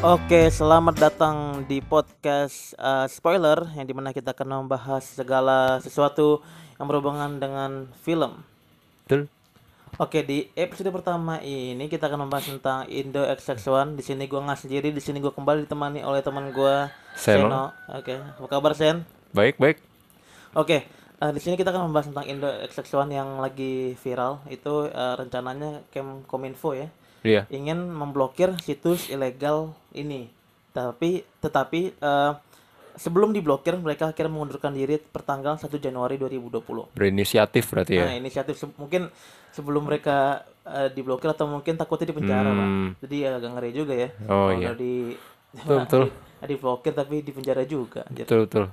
Oke, selamat datang di podcast uh, spoiler yang di mana kita akan membahas segala sesuatu yang berhubungan dengan film. Betul. Oke, di episode pertama ini kita akan membahas tentang Indo XX1. Di sini gua nggak sendiri, di sini gua kembali ditemani oleh teman gua Seno. Oke, apa kabar Sen? Baik, baik. Oke, eh, di sini kita akan membahas tentang Indo XX1 yang lagi viral. Itu eh, rencananya Kemkominfo ya Iya. ingin memblokir situs ilegal ini. Tapi tetapi eh, sebelum diblokir mereka akhirnya mengundurkan diri pertanggal 1 Januari 2020. Berinisiatif berarti ya. Nah, inisiatif se- mungkin sebelum mereka eh, diblokir atau mungkin takutnya di penjara, Pak. Hmm. Jadi agak ngeri juga ya. Oh, iya. di Betul, betul. di, diblokir tapi di penjara juga. Betul, betul.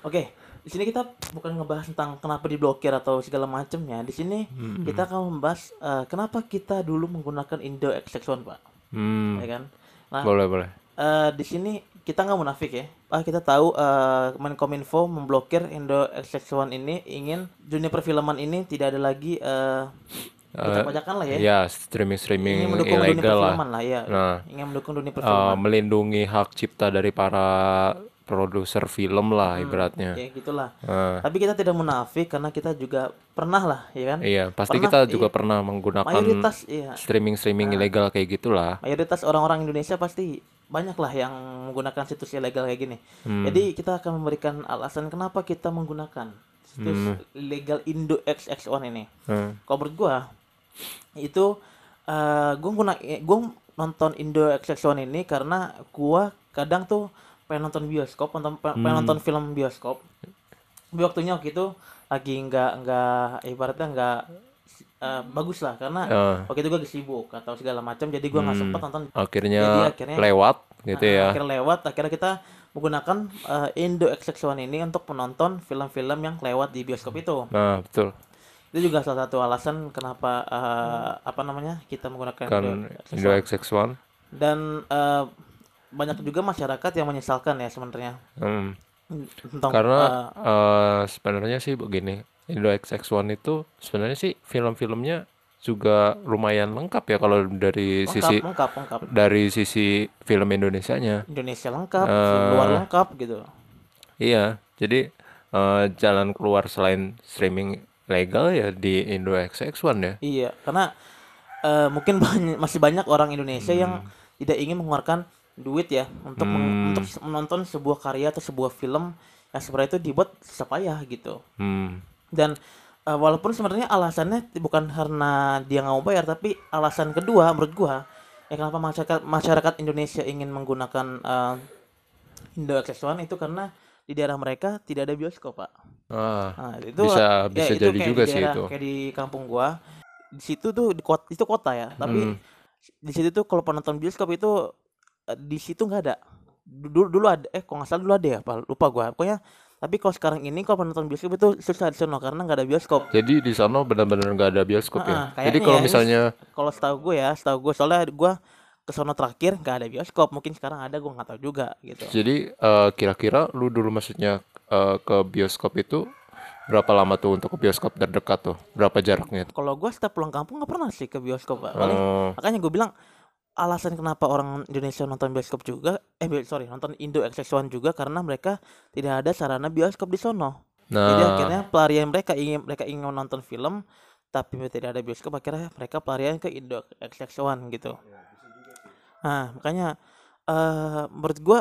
Oke, di sini kita bukan ngebahas tentang kenapa diblokir atau segala macamnya. Di sini Hmm. kita akan membahas eh, kenapa kita dulu menggunakan Indo XX1, Pak. Hmm. Ya kan? Nah, Boleh, boleh. eh, di sini kita nggak munafik ya. Ah, kita tahu eh, Menkominfo memblokir Indo XX1 ini ingin dunia perfilman ini tidak ada lagi eh pajak-pajakan lah ya. Ya, streaming-streaming Ingin mendukung dunia ilegal lah. perfilman lah, ya. Nah. Ingin mendukung dunia perfilman. melindungi hak cipta dari para produser film lah ibaratnya. ya gitulah. Nah, Tapi kita tidak munafik karena kita juga pernah lah, ya kan? iya, pasti Pernah, kita iya. juga pernah menggunakan Mayoritas iya. streaming-streaming ilegal kayak gitulah. mayoritas orang-orang Indonesia pasti banyak lah yang menggunakan situs ilegal kayak gini. Hmm. Jadi kita akan memberikan alasan kenapa kita menggunakan situs ilegal Indo XX1 ini. Hmm. Kalau menurut gua itu eh gua guna gua nonton Indo XX1 ini karena gua kadang tuh pengen nonton bioskop, nonton pengen Hmm. nonton film bioskop. Tapi waktunya waktu itu lagi nggak nggak ibaratnya nggak eh, bagus lah karena Eh, waktu itu lagi sibuk atau segala macam jadi gua nggak Hmm. sempet nonton akhirnya, Jadi akhirnya- lewat gitu Nah, ya. akhirnya lewat akhirnya kita menggunakan eh, Indo XX1 ini untuk menonton film-film yang lewat di bioskop itu Nah, betul. itu juga salah satu alasan kenapa eh, apa namanya kita menggunakan Kan Indo Indo XX1 XX1. dan eh, banyak juga masyarakat yang menyesalkan ya sebenarnya Hmm. tentang Karena eh, eh, sebenarnya sih begini, Indo XX1 itu sebenarnya sih film-filmnya juga lumayan lengkap ya kalau dari lengkap sisi lengkap lengkap dari sisi film Indonesianya. Indonesia lengkap Eh. luar lengkap gitu Iya, jadi eh, jalan keluar selain streaming legal ya di Indo XX1 ya. Iya, karena eh, mungkin banyak, masih banyak orang Indonesia yang tidak ingin mengeluarkan duit ya untuk meng- Hmm. untuk se- menonton sebuah karya atau sebuah film yang sebenarnya itu dibuat sepayah gitu. Hmm. Dan eh, walaupun sebenarnya alasannya bukan karena dia nggak mau bayar, tapi alasan kedua menurut gua ya kenapa masyarakat masyarakat Indonesia ingin menggunakan eh, Indo XX1 itu karena di daerah mereka tidak ada bioskop, Pak. Ah, Nah, itu Bisa- ya, bisa itu jadi kayak juga di sih daerah- itu. Kayak di kampung gua, di situ tuh di kota itu kota ya, tapi Hmm. di situ tuh kalau penonton bioskop itu di situ nggak ada. Dulu dulu ada, eh kok nggak salah dulu ada ya, Pak. Lupa gua. Pokoknya tapi kalau sekarang ini kalau penonton bioskop itu susah di sana karena nggak ada bioskop. jadi di sana benar-benar nggak ada bioskop Ah, ya. Jadi kayaknya kalau ya, misalnya Kalau setahu gue ya, setahu gue soalnya gua ke sono terakhir nggak ada bioskop. Mungkin sekarang ada, gua nggak tahu juga gitu. Jadi eh, kira-kira lu dulu maksudnya eh, ke bioskop itu berapa lama tuh untuk ke bioskop terdekat tuh? Berapa jaraknya? Kalau gua setiap pulang kampung nggak pernah sih ke bioskop, Pak. Paling Oh, Makanya gue bilang alasan kenapa orang Indonesia nonton bioskop juga, eh sorry nonton Indo XX1 juga karena mereka tidak ada sarana bioskop di sono. Jadi nah, akhirnya pelarian mereka ingin mereka ingin menonton film tapi tidak ada bioskop akhirnya mereka pelarian ke Indo XX1 gitu. Nah makanya eh menurut gua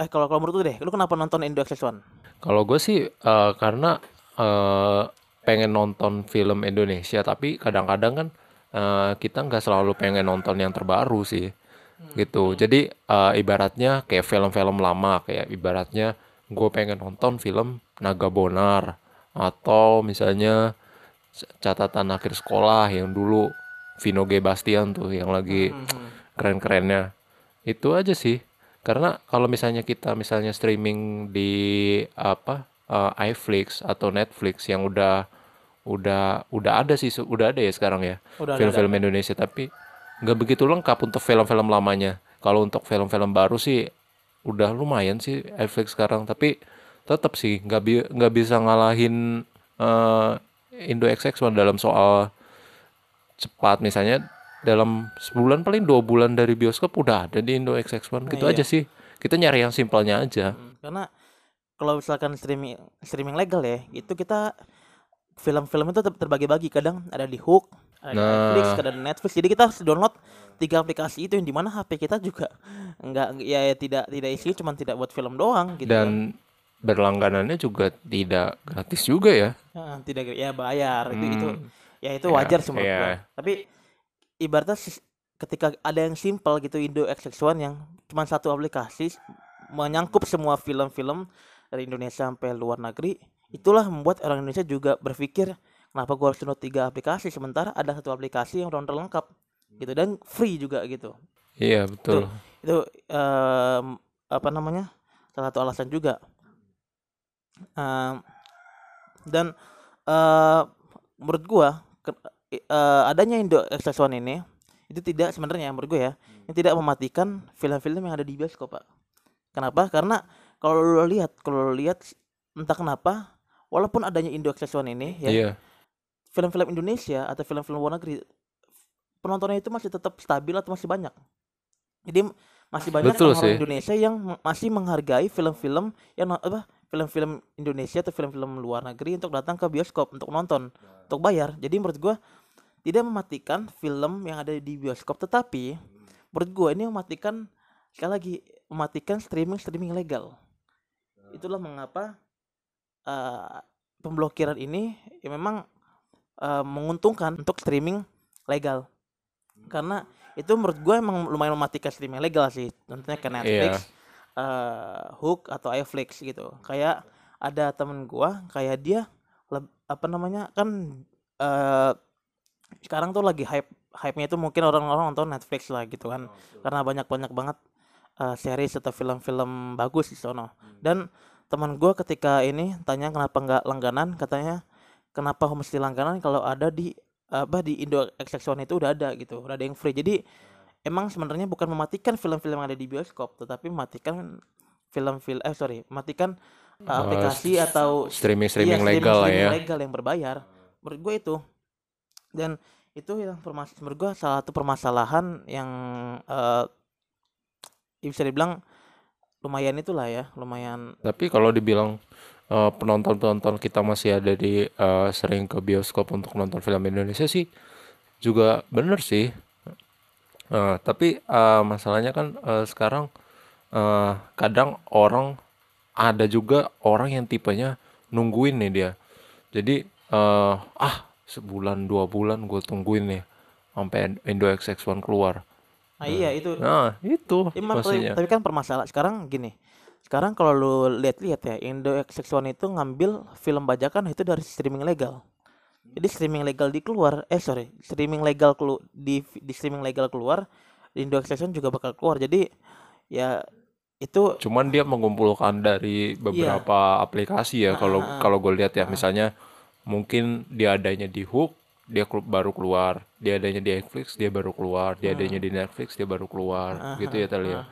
eh kalau kalau menurut lu deh, lu kenapa nonton Indo XX1? kalau gue sih eh, karena eh, pengen nonton film Indonesia, tapi kadang-kadang kan eh, kita nggak selalu pengen nonton yang terbaru sih, gitu. Jadi eh, ibaratnya kayak film-film lama, kayak ibaratnya gue pengen nonton film Naga Bonar atau misalnya catatan akhir sekolah yang dulu Vino G Bastian tuh yang lagi keren-kerennya. Itu aja sih. Karena kalau misalnya kita misalnya streaming di apa eh, iFlix atau Netflix yang udah udah udah ada sih udah ada ya sekarang ya film-film Indonesia tapi nggak begitu lengkap untuk film-film lamanya. Kalau untuk film-film baru sih udah lumayan sih iFlix sekarang tapi tetap sih nggak bi- nggak bisa ngalahin eh, Indo XX1 dalam soal cepat. Misalnya dalam sebulan paling dua bulan dari bioskop udah ada di Indo XX1 gitu iya. aja sih. Kita nyari yang simpelnya aja. Hmm, karena kalau misalkan streaming streaming legal ya itu kita film-film itu ter- terbagi-bagi kadang ada di Hook ada di Nah. Netflix ada di Netflix jadi kita harus download tiga aplikasi itu yang di mana HP kita juga nggak ya, ya tidak tidak isi cuma tidak buat film doang gitu kan. dan berlangganannya juga tidak gratis juga ya tidak ya bayar itu itu Hmm, ya itu ya, wajar sih menurut iya. gua. tapi ibaratnya ketika ada yang simple gitu Indo XX1 yang cuma satu aplikasi menyangkup semua film-film dari Indonesia sampai luar negeri itulah membuat orang Indonesia juga berpikir kenapa gua harus download tiga aplikasi sementara ada satu aplikasi yang download lengkap? Gitu dan free juga gitu. Iya betul. Itu em, apa namanya salah satu alasan juga. Em, dan eh menurut gua ke- eh, adanya Indo Access One ini itu tidak sebenarnya menurut gua ya ini tidak mematikan film-film yang ada di bioskop pak. Kenapa? Karena kalau lo lihat kalau lo lihat entah kenapa walaupun adanya Indo Access One ini ya. Iya. Film-film Indonesia atau film-film luar negeri penontonnya itu masih tetap stabil atau masih banyak. Jadi masih banyak Betul orang sih. Indonesia yang masih menghargai film-film yang apa film-film Indonesia atau film-film luar negeri untuk datang ke bioskop untuk nonton untuk bayar. Jadi menurut gua tidak mematikan film yang ada di bioskop. Tetapi menurut gua ini mematikan sekali lagi mematikan streaming streaming legal. Itulah mengapa eh, pemblokiran ini ya memang eh, menguntungkan untuk streaming legal. Karena itu menurut gue emang lumayan mematikan streaming legal sih. Contohnya ke Netflix eh, Hook atau iFlix gitu. Kayak ada temen gua kayak dia leb- apa namanya kan eh sekarang tuh lagi hype hype-nya itu mungkin orang-orang nonton Netflix lah gitu kan. Karena banyak-banyak banget eh, series atau film-film bagus di sono. Dan teman gua ketika ini tanya kenapa nggak langganan katanya kenapa mesti langganan kalau ada di apa di Indo XX1 itu udah ada gitu. Udah ada yang free. Jadi emang sebenarnya bukan mematikan film-film yang ada di bioskop tetapi mematikan film-film eh sorry mematikan uh, aplikasi atau streaming iya, streaming legal streaming ya. legal yang berbayar. Menurut gue itu. Dan itu yang permas menurut gue salah satu permasalahan yang eh bisa dibilang lumayan itulah ya lumayan Tapi kalau dibilang eh, penonton-penonton kita masih ada di eh, sering ke bioskop untuk nonton film Indonesia sih juga bener sih. Eh, tapi eh, masalahnya kan eh, sekarang eh, kadang orang ada juga orang yang tipenya nungguin nih dia. Jadi eh, ah sebulan dua bulan gue tungguin nih sampai Indo XX1 keluar. Nah iya itu Nah itu Ya, tapi, maksudnya. tapi kan permasalahan sekarang gini. Sekarang kalau lu lihat-lihat ya, Indo XX1 itu ngambil film bajakan itu dari streaming legal. Jadi streaming legal di keluar, eh sorry, streaming legal kelu di di streaming legal keluar, Indo XX1 juga bakal keluar. Jadi ya itu Cuman dia mengumpulkan dari beberapa aplikasi ya kalau ah, ah. kalau gue lihat ya misalnya mungkin dia adanya di Hook dia baru keluar. Dia adanya di Netflix dia baru keluar. Dia adanya di Netflix dia baru keluar. Gitu ya Talia ah.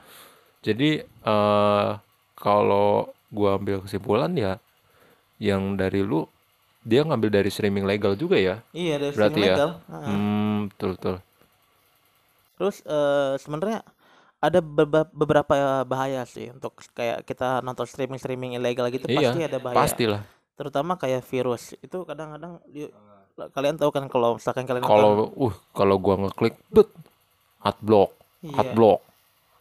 jadi eh kalau gua ambil kesimpulan ya yang dari lu dia ngambil dari streaming legal juga ya? Iya dari berarti streaming ya? legal. Ah, ah. hmm betul betul. Terus eh sebenarnya ada beberapa bahaya sih untuk kayak kita nonton streaming-streaming ilegal gitu iya pasti ada bahaya. pastilah. Terutama kayak virus. Itu kadang-kadang di- kalian tahu kan kalau misalkan kalian kalau uh kalau gua ngeklik bet adblock iya. adblock.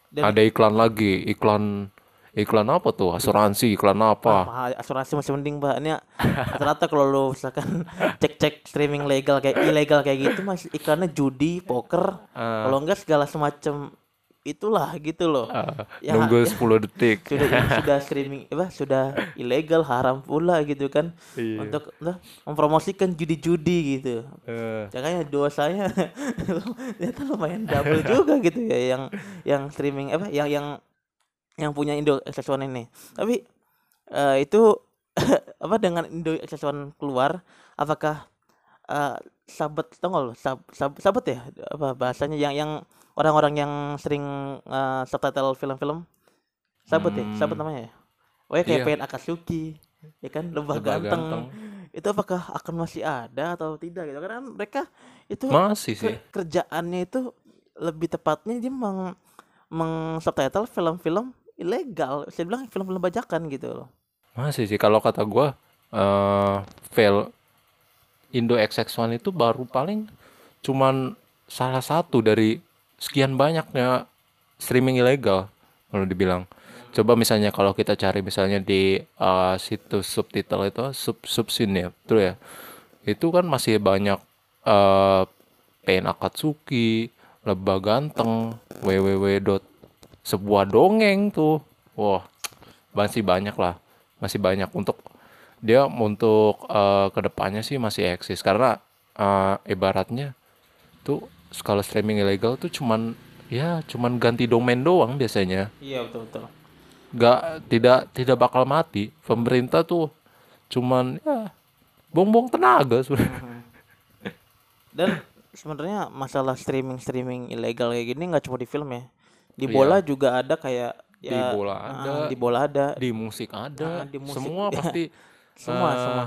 Dan ada iklan lagi iklan iklan apa tuh? Asuransi iklan apa? Ah, asuransi masih mending mbak. Ini rata-rata kalau lu misalkan cek-cek streaming legal kayak ilegal kayak gitu masih iklannya judi poker. Eh, kalau enggak segala semacam itulah gitu loh. Eh, ya nunggu 10 detik. Sudah sudah streaming apa sudah ilegal haram pula gitu kan. Iya. untuk untuk mempromosikan judi-judi gitu. Eh, Makanya dosanya ternyata lumayan double juga gitu ya yang yang streaming apa yang yang yang punya Indo Access ini. Tapi eh, itu apa dengan Indo Access keluar apakah eh, sahabat tau lo sab, sab- sahabat ya apa bahasanya yang yang orang-orang yang sering eh, subtitle film-film sahabat ya sahabat Hmm. namanya ya oh ya kayak Iya. pengen Akatsuki ya kan lebah Lebah ganteng. Ganteng. itu apakah akan masih ada atau tidak gitu karena mereka itu Masih sih. ker- kerjaannya itu lebih tepatnya dia meng, meng subtitle film-film ilegal saya bilang film-film bajakan gitu loh Masih sih kalau kata gua eh fail Indo XX1 itu baru paling cuman salah satu dari sekian banyaknya streaming ilegal kalau dibilang. Coba misalnya kalau kita cari misalnya di eh, situs subtitle itu sub subscene ya, ya. Itu kan masih banyak eh Pain Akatsuki, Lebah Ganteng, www. dot sebuah dongeng tuh. Wah, masih banyak lah. Masih banyak untuk dia untuk eh, ke depannya sih masih eksis karena eh, ibaratnya tuh kalau streaming ilegal tuh cuman ya cuman ganti domain doang biasanya iya betul betul nggak tidak tidak bakal mati pemerintah tuh cuman ya buang-buang tenaga sebenarnya dan sebenarnya masalah streaming streaming ilegal kayak gini nggak cuma di film ya di Iya. bola juga ada kayak ya Di bola ah, ada. di bola ada di musik ada Ah, di musik, semua ya. pasti semua eh, semua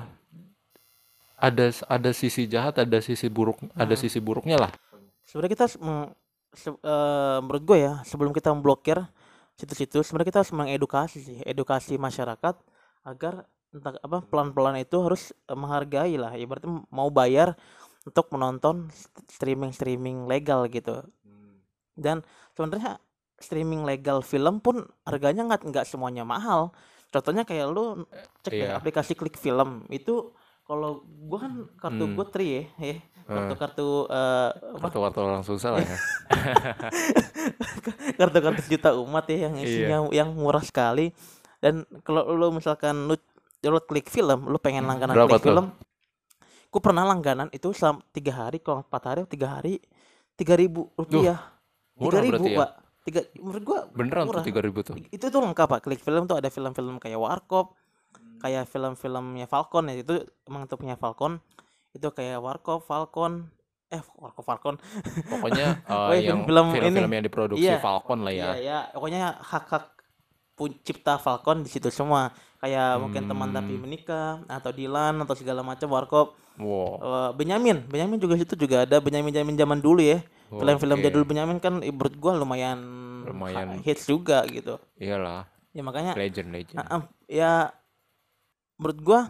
ada ada sisi jahat ada sisi buruk ada Hmm. sisi buruknya lah sebenarnya kita meng- se- eh, menurut gue ya sebelum kita memblokir situs-situs sebenarnya kita harus mengedukasi sih edukasi masyarakat agar entah apa pelan-pelan itu harus eh, menghargai lah. Ibaratnya mau bayar untuk menonton streaming streaming legal gitu. Dan sebenarnya streaming legal film pun harganya nggak nggak semuanya mahal. Contohnya kayak lu cek Iya. aplikasi klik film itu kalau gua kan kartu Hmm. gua tri ya, ya kartu Eh. kartu eh, apa kartu-kartu orang susah lah ya kartu-kartu sejuta umat ya yang Iya. isinya yang murah sekali dan kalau lu misalkan lu lu klik film lu pengen langganan Berapa klik tuh? film ku pernah langganan itu selama tiga hari kalau empat hari tiga hari tiga ribu rupiah tiga ribu ya? pak tiga menurut gua beneran murah. tuh tiga ribu tuh itu tuh lengkap pak klik film tuh ada film-film kayak Warkop kayak film-filmnya Falcon ya itu emang itu punya Falcon itu kayak Warkop Falcon eh Warkop Falcon pokoknya eh, Oh, iya, yang film-film film-film ini. yang diproduksi Iya. Falcon lah ya Iya ya, pokoknya hak-hak pu- cipta Falcon di situ semua. Kayak mungkin teman tapi Hmm. menikah atau Dilan atau segala macam Warkop. wow Eh, Benyamin, Benyamin juga situ juga ada Benyamin Benyamin zaman dulu ya. Film-film Oke. jadul Benyamin kan menurut gua lumayan Lumayan. hits juga gitu. iyalah Ya makanya legend legend ah, ah, ya menurut gua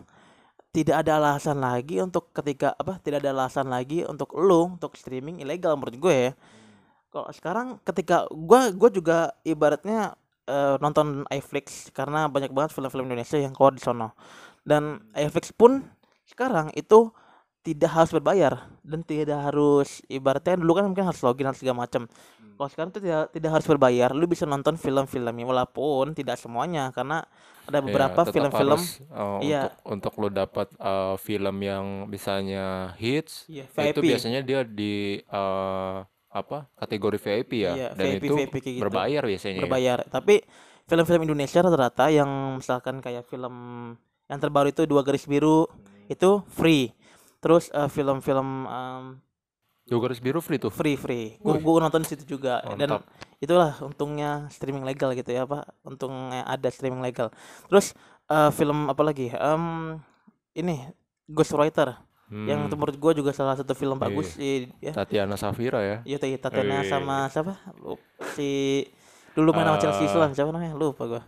tidak ada alasan lagi untuk ketika apa tidak ada alasan lagi untuk lu untuk streaming ilegal menurut gue ya. Kalau sekarang ketika gua gua juga ibaratnya eh, nonton iFlix karena banyak banget film-film Indonesia yang keluar di sono dan iFlix pun sekarang itu tidak harus berbayar dan tidak harus ibaratnya dulu kan mungkin harus login harus segala macam kalau sekarang itu tidak tidak harus berbayar lu bisa nonton film-filmnya walaupun tidak semuanya karena ada Iya, beberapa film-film harus, eh, Iya. untuk untuk lo dapat eh, film yang misalnya hits Iya, itu biasanya dia di eh, apa kategori VIP ya Iya, dan VIP, itu VIP gitu. berbayar biasanya ya. berbayar tapi film-film Indonesia rata-rata yang misalkan kayak film yang terbaru itu dua garis biru itu free terus film-film em, Dua garis biru free tuh free free gua, gua nonton di situ juga dan Mantap. itulah untungnya streaming legal gitu ya pak untungnya ada streaming legal terus eh, film apa lagi Em, ini Ghostwriter yang Hmm, itu menurut gua juga salah satu film bagus sih ya Tatiana Safira ya Iya Tatiana Wih. sama siapa? Si dulu main sama Chelsea. Islan siapa namanya? Lupa gua.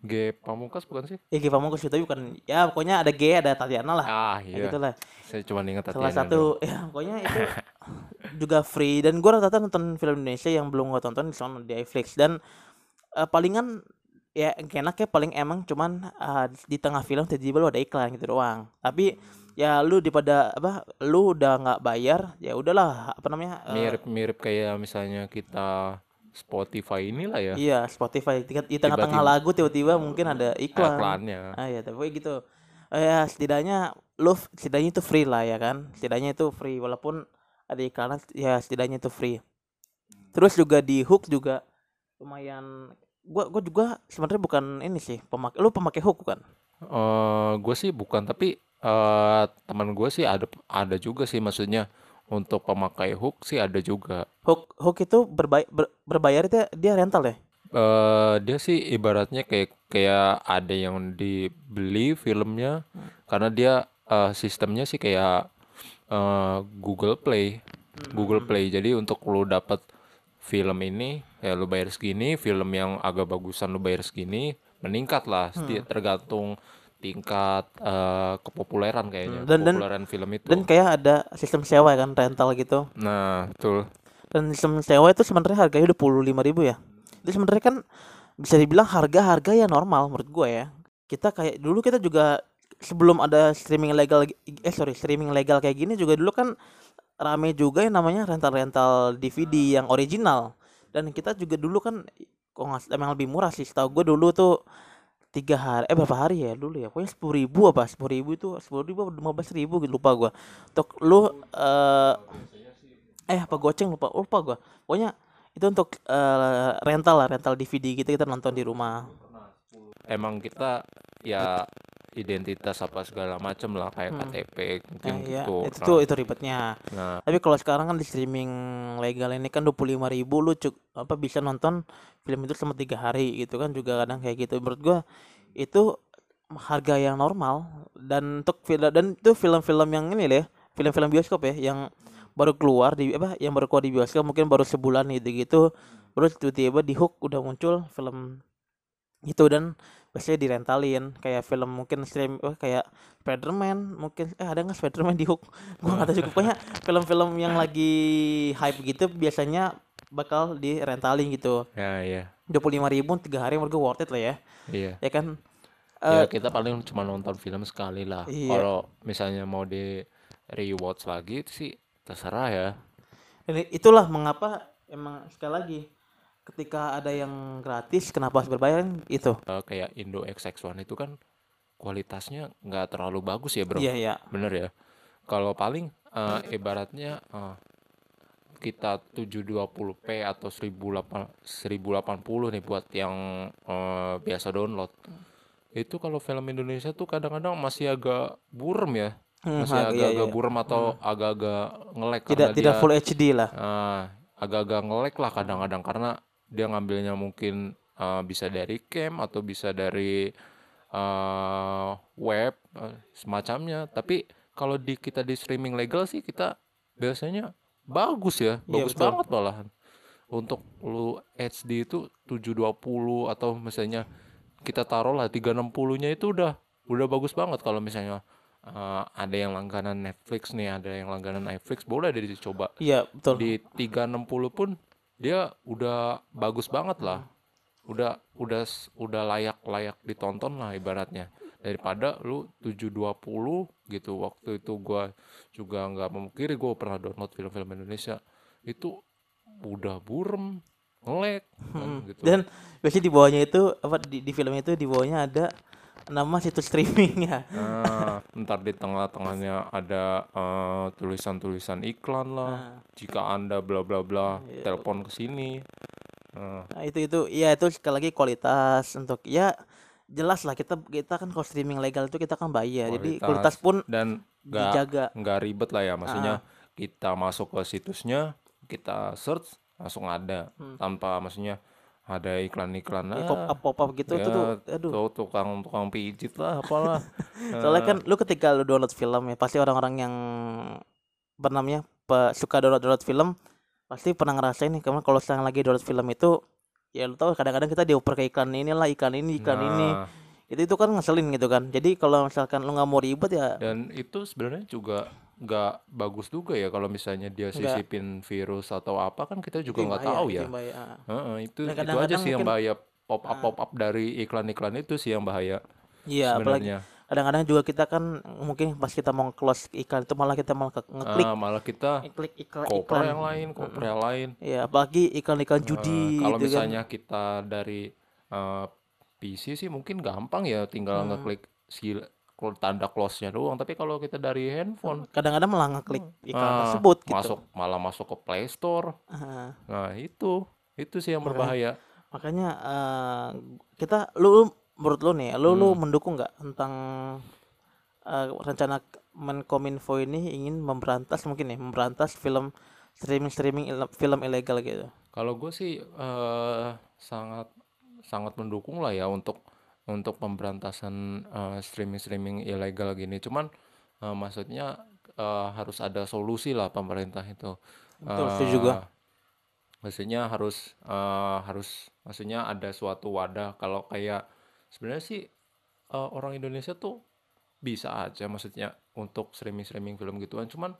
G Pamungkas bukan sih Ya Giva Mongkos itu bukan ya pokoknya ada G ada Tatiana lah. ah Ya iya gitu lah. saya cuma ingat Salah Tatiana satu ya pokoknya itu juga free dan gua rata-rata nonton film Indonesia yang belum gua tonton di sana di iFlix dan eh, palingan ya enak ya paling emang cuman eh, di tengah film tiba-tiba lu ada iklan gitu doang. Tapi ya lu daripada apa lu udah nggak bayar ya udahlah apa namanya eh, mirip-mirip kayak misalnya kita Spotify inilah ya Iya, Spotify di, tengah-tengah lagu tiba-tiba mungkin ada iklan. iklannya Ah ya, tapi gitu. Eh, ya setidaknya lu setidaknya itu free lah ya kan. Setidaknya itu free walaupun ada iklan ya setidaknya itu free. Terus juga di Hook juga lumayan gua gua juga sebenarnya bukan ini sih pemakai lu pemakai Hook kan? eh gue sih bukan tapi eh teman gue sih ada ada juga sih maksudnya untuk pemakai hook sih ada juga Hook Hook itu berbay- ber- berbayar itu dia rental ya? eh dia sih ibaratnya kayak kayak ada yang dibeli filmnya karena dia eh, sistemnya sih kayak eh, Google Play. Google Play. Jadi untuk lu dapat film ini ya lu bayar segini, film yang agak bagusan lu bayar segini, meningkat lah seti- tergantung tingkat eh, kepopuleran kayaknya, Dan- dan- kepopuleran film itu. Dan kayak ada sistem sewa kan rental gitu. Nah, betul. Dan sistem sewa itu sebenarnya harganya udah puluh lima ribu ya. Itu sebenarnya kan bisa dibilang harga-harga yang normal menurut gue ya. Kita kayak dulu kita juga sebelum ada streaming legal eh sorry streaming legal kayak gini juga dulu kan rame juga yang namanya rental-rental DVD yang original. Dan kita juga dulu kan kok nggak emang lebih murah sih. Setahu gue dulu tuh tiga hari eh berapa hari ya dulu ya? Pokoknya sepuluh ribu apa sepuluh ribu itu sepuluh ribu lima belas ribu gitu lupa gua. Untuk lu eh eh apa goceng lupa lupa gua. Pokoknya itu untuk eh, rental lah rental DVD gitu kita nonton di rumah. Emang kita ya identitas apa segala macem lah kayak Hmm. KTP mungkin Nah, iya, gitu. itu Nah, tuh itu ribetnya nah, tapi kalau sekarang kan di streaming legal ini kan dua puluh lima ribu lu cuk apa bisa nonton film itu selama tiga hari gitu kan juga kadang kayak gitu menurut gua itu harga yang normal dan untuk film dan itu film-film yang ini deh film-film bioskop ya yang baru keluar di apa yang baru keluar di bioskop mungkin baru sebulan gitu gitu terus tiba-tiba di hook udah muncul film itu dan biasanya direntalin kayak film mungkin stream oh, kayak Spiderman mungkin eh ada nggak Spiderman di hook gua nggak tahu juga pokoknya film-film yang lagi hype gitu biasanya bakal direntalin gitu ya ya dua puluh lima ribu tiga hari menurut gua worth it lah ya iya. ya kan Ya Eh, kita paling cuma nonton film sekali lah. Iya. Kalau misalnya mau di rewatch lagi itu sih terserah ya. ini itulah mengapa emang sekali lagi ketika ada yang gratis kenapa harus berbayar itu Eh, kayak Indo XX1 itu kan kualitasnya nggak terlalu bagus ya bro. iya iya Bener ya. Kalau paling eh, ibaratnya eh, kita 720p atau 1080 1080 nih buat yang eh, biasa download. Itu kalau film Indonesia tuh kadang-kadang masih agak burem ya. Hmm, Masih agak- iya, agak-agak iya. burem atau agak-agak ngelek tidak tidak dia full HD lah ah, agak-agak ngelek lah kadang-kadang karena dia ngambilnya mungkin eh, bisa dari cam atau bisa dari eh, web eh, semacamnya. Tapi kalau di kita di streaming legal sih kita biasanya bagus ya, Iya, bagus betul. banget malahan. Untuk lu HD itu 720 atau misalnya kita taruh lah 360-nya itu udah udah bagus banget kalau misalnya eh, ada yang langganan Netflix nih, ada yang langganan Netflix, boleh deh dicoba iya betul di 360 pun dia udah bagus banget lah. Udah udah udah layak layak ditonton lah ibaratnya. Daripada lu 720 gitu waktu itu gua juga nggak memungkiri gua pernah download film-film Indonesia. Itu udah burem ngelek kan, Hmm. gitu. Dan biasanya di bawahnya itu apa di, di film itu di bawahnya ada nama situs streamingnya Nah, ntar di tengah-tengahnya ada eh, tulisan-tulisan iklan lah Nah. jika anda bla bla bla Iya. telepon ke sini Nah, Nah, itu itu ya itu sekali lagi kualitas untuk ya jelas lah kita kita kan kalau streaming legal itu kita kan bayar jadi kualitas Kualitas. pun dan nggak dijaga nggak ribet lah ya maksudnya kita masuk ke situsnya kita search langsung ada Hmm. tanpa maksudnya ada iklan-iklan ya, ah, pop up pop up gitu itu ya, tuh aduh. tuh tukang tukang pijit lah apalah. Soalnya kan lu ketika lu download film ya pasti orang-orang yang bernamanya pe- suka download download film pasti pernah ngerasain nih karena kalau sekarang lagi download film itu ya lu tahu kadang-kadang kita dioper ke iklan inilah iklan ini iklan ini. Nah, itu itu kan ngeselin gitu kan. Jadi kalau misalkan lu nggak mau ribet ya dan itu sebenarnya juga nggak bagus juga ya kalau misalnya dia sisipin virus atau apa kan kita juga itu nggak tahu itu ya. yang bahaya. Heeh, itu Dan itu aja sih yang bahaya. Pop up Ah. pop up dari iklan-iklan itu sih yang bahaya iya apalagi sebenarnya. kadang-kadang juga kita kan mungkin pas kita mau close iklan itu malah kita malah ke- ngeklik. Ah, malah kita ngeklik iklan koper iklan yang lain koper yang lain. Ya apalagi iklan-iklan Eh, judi kalau gitu kan. misalnya kita dari eh, PC sih mungkin gampang ya tinggal Hmm. ngeklik si tanda close-nya doang. Tapi kalau kita dari handphone kadang-kadang malah ngeklik iklan ah, tersebut gitu. masuk malah masuk ke Play Store. Ah, nah itu itu sih yang Makanya- berbahaya. Makanya eh, kita lu menurut lu nih lu lu Hmm. mendukung nggak tentang eh, rencana Menkominfo ini ingin memberantas mungkin nih memberantas film streaming streaming film ilegal gitu? Kalau gue sih eh, sangat sangat mendukung lah ya untuk untuk pemberantasan eh, streaming-streaming ilegal gini. Cuman eh, maksudnya eh, harus ada solusi lah pemerintah itu. Betul, gua. Eh, maksudnya harus eh, harus maksudnya ada suatu wadah kalau kayak sebenarnya sih eh, orang Indonesia tuh bisa aja maksudnya untuk streaming-streaming film gituan cuman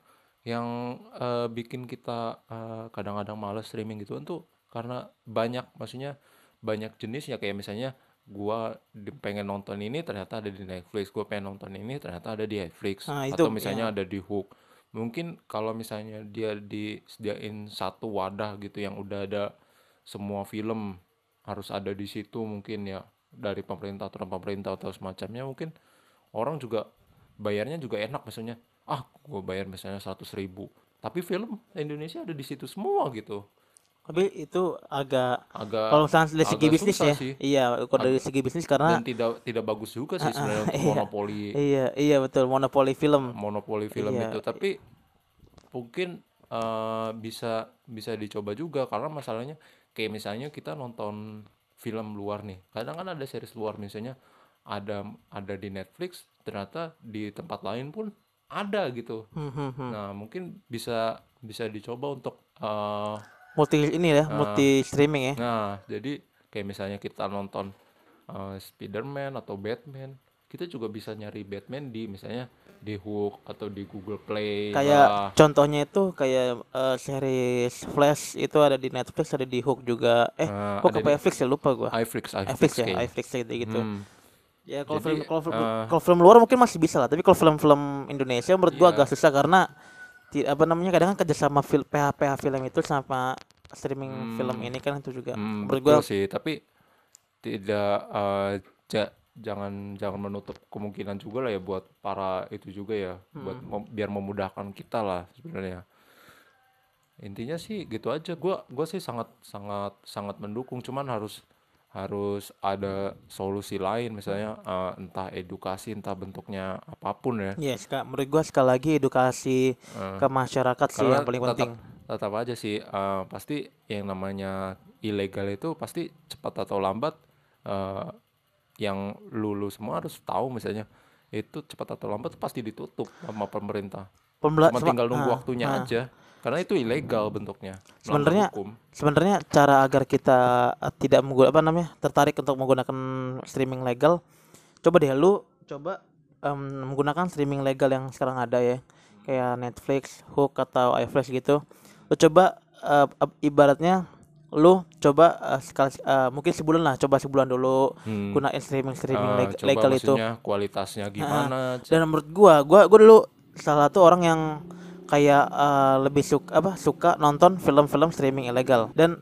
yang eh, bikin kita eh, kadang-kadang males streaming gituan tuh karena banyak maksudnya banyak jenis ya kayak misalnya gua pengen nonton ini ternyata ada di Netflix. Gua pengen nonton ini ternyata ada di Netflix. Nah, itu atau misalnya ya. ada di Hook. Mungkin kalau misalnya dia disediain satu wadah gitu yang udah ada semua film harus ada di situ mungkin ya dari pemerintah atau pemerintah atau semacamnya mungkin orang juga bayarnya juga enak misalnya ah gue bayar misalnya 100 ribu. Tapi film Indonesia ada di situ semua gitu Tapi itu agak agak kalau misalnya dari segi bisnis ya, sih iya kalau dari segi bisnis karena dan tidak tidak bagus juga sih sebenarnya untuk iya. monopoli iya iya betul monopoli film. monopoli film Iya. itu tapi mungkin eh, bisa bisa dicoba juga karena masalahnya kayak misalnya kita nonton film luar nih kadang kan ada series luar misalnya ada ada di Netflix ternyata di tempat lain pun ada gitu Hmm, hmm, hmm. nah mungkin bisa bisa dicoba untuk eh, Multi ini ya, multi streaming ya. nah jadi kayak misalnya kita nonton eh, Spider-Man atau Batman kita juga bisa nyari Batman di misalnya di Hook atau di Google Play Kayak lah. contohnya itu kayak eh, series Flash itu ada di Netflix, ada di Hook juga. Eh, Eh, Hook apa Netflix ya lupa gua. iFlix, iFlix, iFlix ya, kayaknya. iFlix kayak gitu. Hmm, Ya kalau film kalau film, kalau film luar mungkin masih bisa lah, tapi kalau film-film Indonesia menurut gua Iya. agak susah karena apa namanya kadang kan kerjasama fil PH PH film itu sama streaming film Hmm. ini kan itu juga hmm, betul gua sih, tapi tidak eh, ja- jangan jangan menutup kemungkinan juga lah ya buat para itu juga ya, buat Hmm. mem- biar memudahkan kita lah sebenarnya. Intinya sih gitu aja. Gua gua sih sangat sangat sangat mendukung, cuman harus harus ada solusi lain misalnya eh, entah edukasi entah bentuknya apa pun ya. Yes, Kak. Menurut gua sekali lagi edukasi Eh, ke masyarakat sih yang paling tetap penting. tetap aja sih eh, pasti yang namanya ilegal itu pasti cepat atau lambat eh, yang lulu semua harus tahu misalnya itu cepat atau lambat pasti ditutup sama pemerintah Pembela cuma tinggal nunggu ah, waktunya ah. aja karena itu ilegal bentuknya Sebenarnya sebenarnya cara agar kita tidak menggunakan apa namanya tertarik untuk menggunakan streaming legal coba deh lu coba em, menggunakan streaming legal yang sekarang ada ya kayak Netflix, Hook atau iFlash gitu. Lu coba ap- ibaratnya lu coba eh, sekali eh, mungkin sebulan lah coba sebulan dulu Hmm. gunain streaming streaming Eh, leg- coba legal itu. kualitasnya gimana dan menurut gua gua gua dulu salah satu orang yang kayak eh, lebih suka apa suka nonton film-film streaming ilegal dan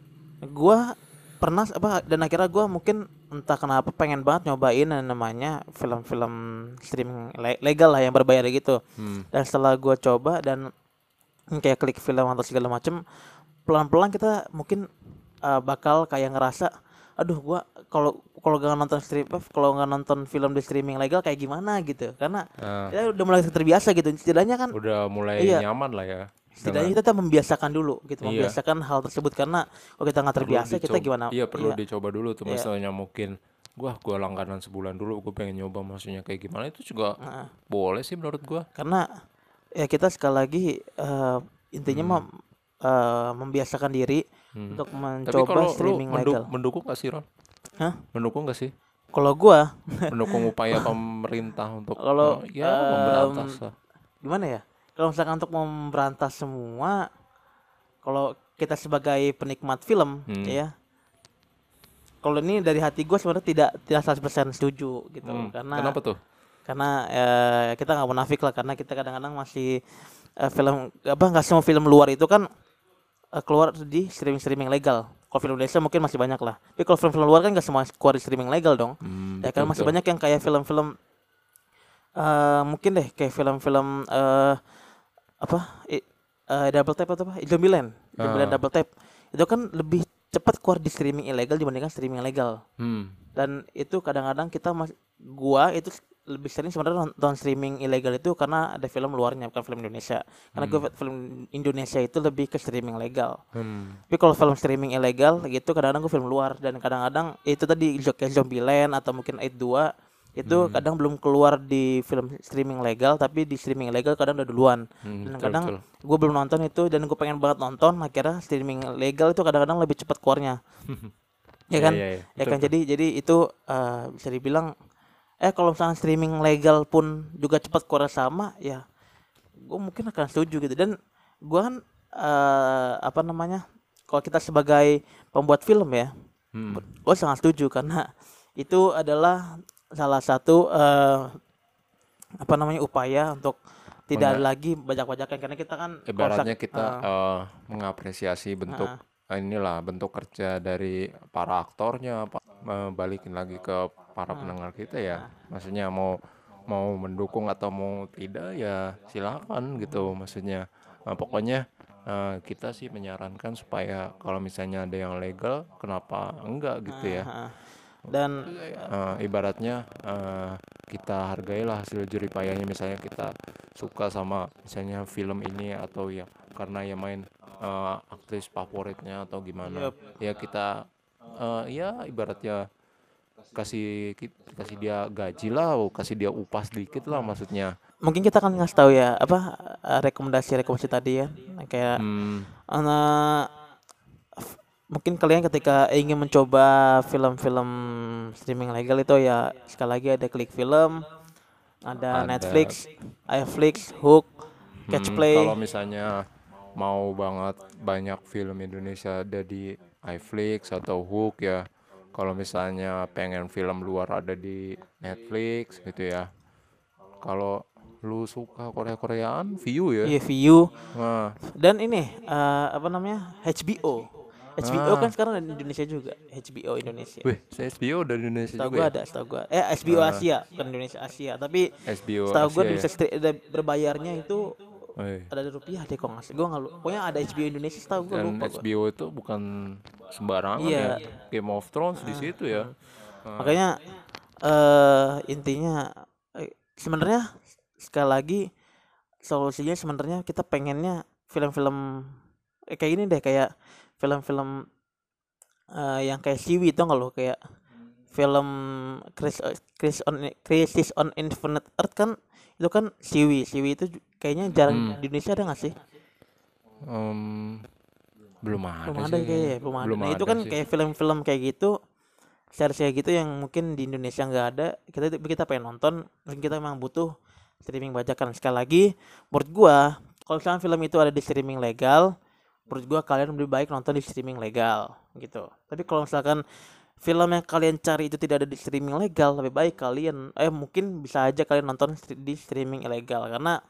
gua pernah apa dan akhirnya gua mungkin entah kenapa pengen banget nyobain yang namanya film-film streaming le- legal lah yang berbayar gitu Hmm. dan setelah gua coba dan kayak klik film atau segala macem pelan-pelan kita mungkin uh, bakal kayak ngerasa aduh gua kalau kalau nggak nonton stream apa, kalau nggak nonton film di streaming legal kayak gimana gitu karena Nah, ya udah mulai terbiasa gitu setidaknya kan udah mulai Iya. nyaman lah ya setidaknya kita membiasakan dulu gitu Iya. membiasakan hal tersebut karena kalau kita nggak terbiasa kita dicoba- gimana iya perlu Iya. dicoba dulu tuh Iya. misalnya mungkin gua gua langganan sebulan dulu gua pengen nyoba maksudnya kayak gimana itu juga Heeh. boleh sih menurut gua karena ya kita sekali lagi eh, intinya mah eh, membiasakan diri Hmm. untuk tapi mencoba lu streaming mendu- legal. mendukung gak sih Ron? Hah? mendukung gak sih? Kalau gua? Mendukung upaya pemerintah untuk Kalau, ya memberantas lah. gimana ya? Kalau misalkan untuk memberantas semua kalau kita sebagai penikmat film Hmm. ya kalau ini dari hati gue sebenarnya tidak tidak 100% setuju gitu. Hmm, karena kenapa tuh? Karena eh, kita nggak munafik lah karena kita kadang-kadang masih eh, film apa nggak semua film luar itu kan eh, keluar di streaming streaming legal. Kalau film Indonesia mungkin masih banyak lah. Tapi kalau film-film luar kan nggak semua keluar di streaming legal dong. Hmm, ya kan betul, masih banyak yang kayak film-film eh mungkin deh kayak film-film eh apa eh, double tap atau apa? Zombieland. Zombieland Ah. double tap. Itu kan lebih cepat keluar di streaming ilegal dibandingkan streaming legal. Hmm. dan itu kadang-kadang kita mas gua itu lebih sering sebenarnya nonton streaming ilegal itu karena ada film luarnya bukan film Indonesia. Karena gue film Indonesia itu lebih ke streaming legal. Hmm. Tapi kalau film streaming ilegal gitu kadang-kadang gue film luar dan kadang-kadang itu tadi kayak Zombieland atau mungkin Aid 2 itu Hmm. kadang belum keluar di film streaming legal tapi di streaming ilegal kadang udah duluan. Hmm, dan betul, kadang betul. gue belum nonton itu dan gue pengen banget nonton akhirnya streaming legal itu kadang-kadang lebih cepat keluarnya. ya kan? Iya, iya, Ya betul, kan jadi jadi itu eh, bisa dibilang eh kalau misalnya streaming legal pun juga cepat keluar sama ya gue mungkin akan setuju gitu. Dan gue kan eh, apa namanya kalau kita sebagai pembuat film ya Hmm. gue sangat setuju karena itu adalah salah satu eh, apa namanya upaya untuk tidak ada lagi bajak-bajakan. Karena kita kan Ibaratnya kita eh, eh, mengapresiasi bentuk eh, inilah bentuk kerja dari para aktornya, pa- eh, balikin lagi ke para pendengar kita ya. Maksudnya mau mau mendukung atau mau tidak ya silakan gitu. Maksudnya Eh, pokoknya eh, kita sih menyarankan supaya kalau misalnya ada yang legal, kenapa enggak gitu ya. dan Eh, ibaratnya eh, kita hargailah hasil jerih payahnya misalnya kita suka sama misalnya film ini atau ya karena ya main eh, aktris favoritnya atau gimana Yup. ya kita eh, ya ibaratnya kasih kasih dia gaji lah kasih dia upah sedikit lah maksudnya mungkin kita akan ngasih tahu ya apa eh, rekomendasi-rekomendasi tadi ya kayak hmm, eh, f- mungkin kalian ketika ingin mencoba film-film streaming legal itu ya sekali lagi ada klik film ada, Ada. Netflix, iFlix, Hook, Catch hmm, Play. kalau misalnya mau banget banyak film Indonesia ada di iFlix atau Hook ya kalau misalnya pengen film luar ada di Netflix gitu ya. Kalau lu suka Korea-Koreaan view ya? Iya, View nah, dan ini eh, apa namanya? HBO. HBO Ah. kan sekarang ada di Indonesia juga, HBO Indonesia. wih HBO dari Indonesia Setahu juga gua ya? ada, setahu gua. Eh HBO Asia, bukan Indonesia Asia, tapi HBO setahu gua Asia bisa ya? berbayarnya itu Wih. ada di rupiah deh kok nggak salah. Gua nggak lu- pokoknya ada HBO Indonesia setahu gua dan lupa gua. HBO itu bukan sembarangan Iya. ya Game of Thrones di situ ya Makanya eh intinya eh, sebenarnya sekali lagi solusinya sebenarnya kita pengennya film-film eh, kayak ini deh kayak film-film eh, yang kayak Siwi itu nggak lo kayak film Chris Chris on Crisis on Infinite Earth kan itu kan Siwi Siwi itu kayaknya jarang Hmm. di Indonesia ada nggak sih? Em, belum ada belum ada sih kayaknya ya, belum ada. Belum nah itu ada kan sih. kayak film-film kayak gitu series kayak gitu yang mungkin di Indonesia nggak ada kita kita pengen nonton mungkin kita memang butuh streaming bajakan. Sekali lagi menurut gua kalau misalnya film itu ada di streaming legal menurut gua kalian lebih baik nonton di streaming legal gitu. Tapi kalau misalkan film yang kalian cari itu tidak ada di streaming legal lebih baik kalian eh mungkin bisa aja kalian nonton di streaming ilegal karena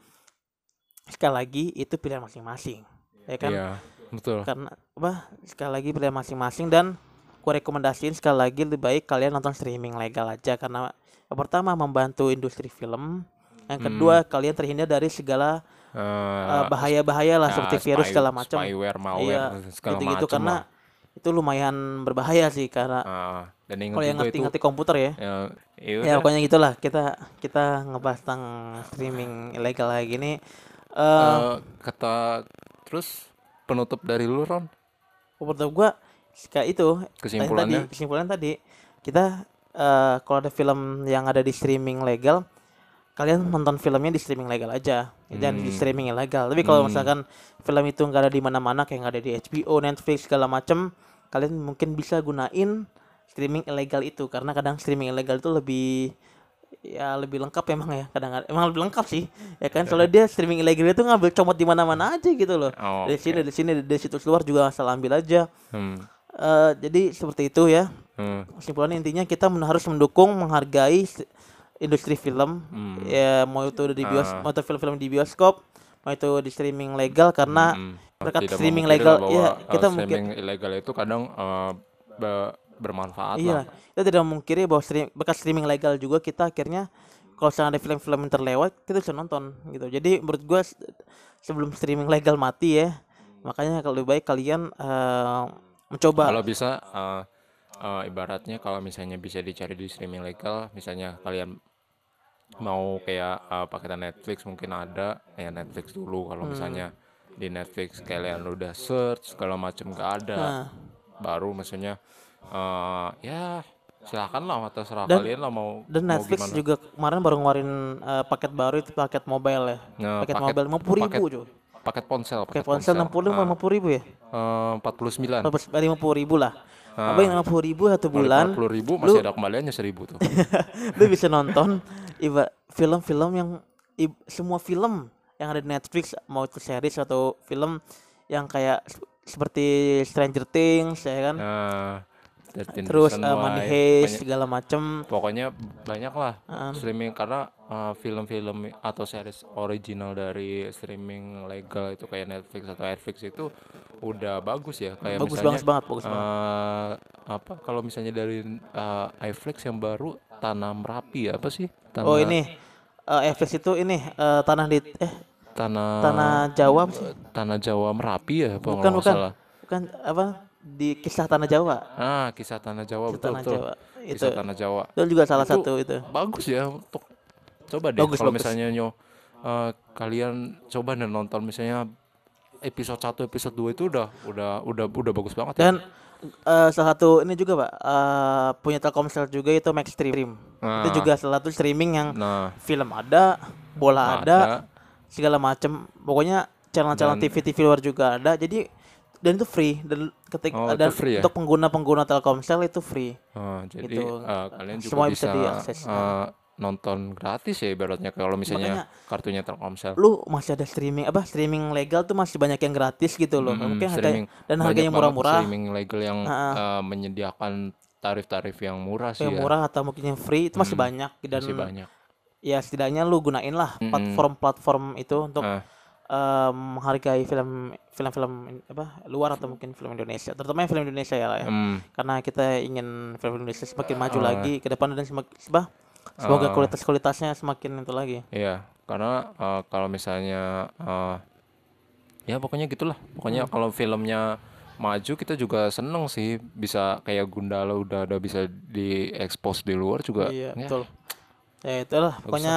sekali lagi itu pilihan masing-masing ya kan? Iya, betul. Karena apa sekali lagi pilihan masing-masing dan ku rekomendasiin sekali lagi lebih baik kalian nonton streaming legal aja karena yang pertama membantu industri film yang kedua kalian terhindar dari segala Eh, uh, bahaya-bahaya lah ya, seperti virus spy- segala macam. spyware malware iya segala gitu-gitu macam karena lah. Itu lumayan berbahaya sih karena Ah, dan ingat kalau yang itu ngerti-ngerti komputer ya. Ya, ya ya pokoknya gitulah. Kita kita ngebahas tentang streaming ilegal kayak gini. Eh Eh, kata terus penutup dari lu Ron? Menurut gua kayak itu. Kesimpulannya? tadi, kesimpulan tadi kita eh, kalau ada film yang ada di streaming legal kalian nonton filmnya di streaming legal aja. Jangan di Hmm. streaming ilegal tapi kalau Hmm. misalkan film itu nggak ada di mana-mana kayak nggak ada di HBO Netflix segala macem kalian mungkin bisa gunain streaming ilegal itu. Karena kadang streaming ilegal itu lebih ya lebih lengkap emang ya. Kadang emang lebih lengkap sih. Ya kan? Soalnya dia streaming ilegal itu ngambil comot di mana-mana aja gitu loh. Oh, dari sini dari sini dari situs luar juga asal ambil aja. Hmm, Eh, jadi seperti itu ya. Hmm, kesimpulannya intinya kita harus mendukung menghargai industri film Hmm. ya mau itu di bios Ah. mau itu film-film di bioskop mau itu di streaming legal karena hmm. berkat Tidak streaming legal bahwa, ya kita mungkin streaming ilegal itu kadang eh, be- bermanfaat iya lah kita tidak memungkiri bahwa stream, berkat streaming legal juga kita akhirnya kalau misalnya ada film-film yang terlewat kita bisa nonton gitu jadi menurut gua s- sebelum streaming legal mati ya makanya kalau lebih baik kalian eh, mencoba kalau bisa eh, eh, ibaratnya kalau misalnya bisa dicari di streaming legal misalnya kalian mau kayak uh, paketan Netflix mungkin ada ya Netflix dulu kalau Hmm. misalnya di Netflix kalian udah search segala macam gak ada Nah. baru maksudnya uh, ya silakan lah terserah Dan- kalian lah mau Dan mau Netflix gimana. juga kemarin baru ngeluarin eh, paket baru itu paket mobile ya. Nah, paket, paket- mobile lima puluh ribu paket- paket ponsel Paket ponsel enam puluh lima puluh ribu ya. empat puluh sembilan lima puluh ribu lah. Apa yang lima puluh ribu satu bulan? puluh ribu masih ada kembaliannya seribu tuh lu bisa nonton iba film-film yang i- semua film yang ada di Netflix mau itu series atau film yang kayak seperti Stranger Things ya kan? 13 terus uh, Money Heist segala macem. pokoknya banyak lah Ah. streaming karena uh, film-film atau series original dari streaming legal itu kayak Netflix atau Netflix itu udah bagus ya. Kayak bagus misalnya banget banget bagus banget. eh, apa kalau misalnya dari uh, iFlix yang baru tanah merapi ya apa sih? Tanah oh ini uh, FX itu ini uh, tanah di eh tanah tanah Jawa sih? tanah Jawa merapi ya apa bukan bukan. salah. Bukan apa? Di kisah tanah Jawa. Ah kisah tanah Jawa betul tanah betul. Jawa. Itu. kisah tanah Jawa. Itu juga salah Itu satu itu. bagus ya untuk coba deh. Kalau misalnya nyo eh, kalian coba deh nonton misalnya episode 1 episode 2 itu udah udah udah udah bagus banget ya. Uh, salah satu ini juga pak uh, punya Telkomsel juga itu Max Stream Nah. itu juga salah satu streaming yang nah film ada, bola ada, ada segala macem. Pokoknya channel-channel Dan- TV TV luar juga ada. Jadi dan itu free dan ketika Oh, dan free ya? untuk pengguna-pengguna Telkomsel itu free. eh, jadi Gitu. eh, kalian juga Semua bisa, bisa diakses. eh, nonton gratis ya ibaratnya kalau misalnya Makanya- kartunya Telkomsel Lu masih ada streaming apa streaming legal tuh masih banyak yang gratis gitu loh. Mm, Mungkin harga streaming. dan harganya murah-murah. streaming legal yang Ah, eh, menyediakan tarif-tarif yang murah sih Yang ya murah atau mungkin yang free itu masih Hmm, banyak dan masih banyak ya setidaknya lu gunain lah platform-platform itu untuk Ah. eh, menghargai film film-film apa luar atau mungkin film Indonesia terutama film Indonesia ya lah ya. Hmm, karena kita ingin film Indonesia semakin maju Ah. lagi ke depan dan semakin sebah semoga Ah. kualitas kualitasnya semakin itu lagi Iya, karena eh, kalau misalnya eh, ya pokoknya gitulah. Pokoknya Hmm. kalau filmnya maju kita juga seneng sih bisa kayak Gundala udah udah bisa diekspos di luar juga. iya ya, betul ya itulah pokoknya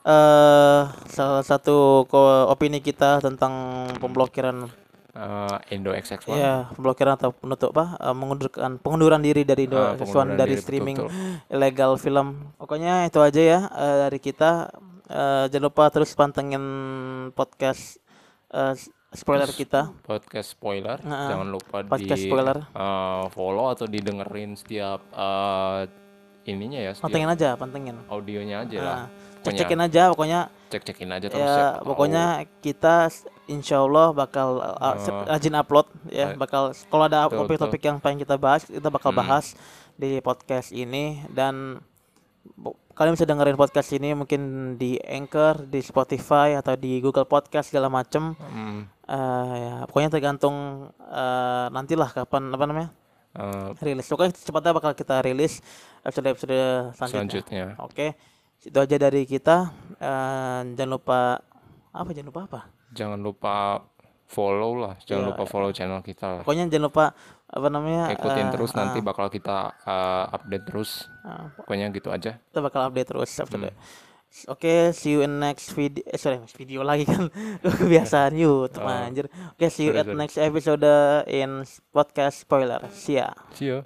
eh salah satu opini kita tentang pemblokiran eh, Indo XX1. ya pemblokiran atau penutup apa eh, mengundurkan pengunduran diri dari Indo pengunduran dari diri, betul, streaming betul. ilegal film pokoknya itu aja ya eh, dari kita Eh, jangan lupa terus pantengin podcast eh, spoiler kita Podcast spoiler, Nah, jangan lupa podcast di spoiler. eh, follow atau didengerin setiap eh, ininya ya, setiap pantengin aja pantengin audionya aja lah. Pokoknya cek-cekin aja pokoknya cek-cekin aja terus ya pokoknya kita insya Allah bakal uh, sep- rajin upload ya. Bakal kalau ada topik-topik yang pengen kita bahas kita bakal Hmm. bahas di podcast ini. Dan kalian bisa dengerin podcast ini mungkin di Anchor di Spotify atau di Google Podcast segala macem. Hmm, Eh, ya pokoknya tergantung eh, nantilah kapan apa namanya eh, rilis. Pokoknya cepatnya bakal kita rilis episode episode selanjutnya. Selanjutnya. Oke, itu aja dari kita. Eh, jangan lupa apa? Jangan lupa apa? Jangan lupa follow lah jangan Iya, lupa follow channel kita lah Pokoknya jangan lupa apa namanya? ikutin eh, terus nanti eh, bakal kita uh, update terus eh, pokoknya gitu aja kita bakal update terus. Hmm. Oke, see you in next video. Eh, sorry, video lagi kan. Kebiasaan YouTube Oh. anjir. Oke, see you Sorry, at sorry. next episode in podcast spoiler. See ya. see ya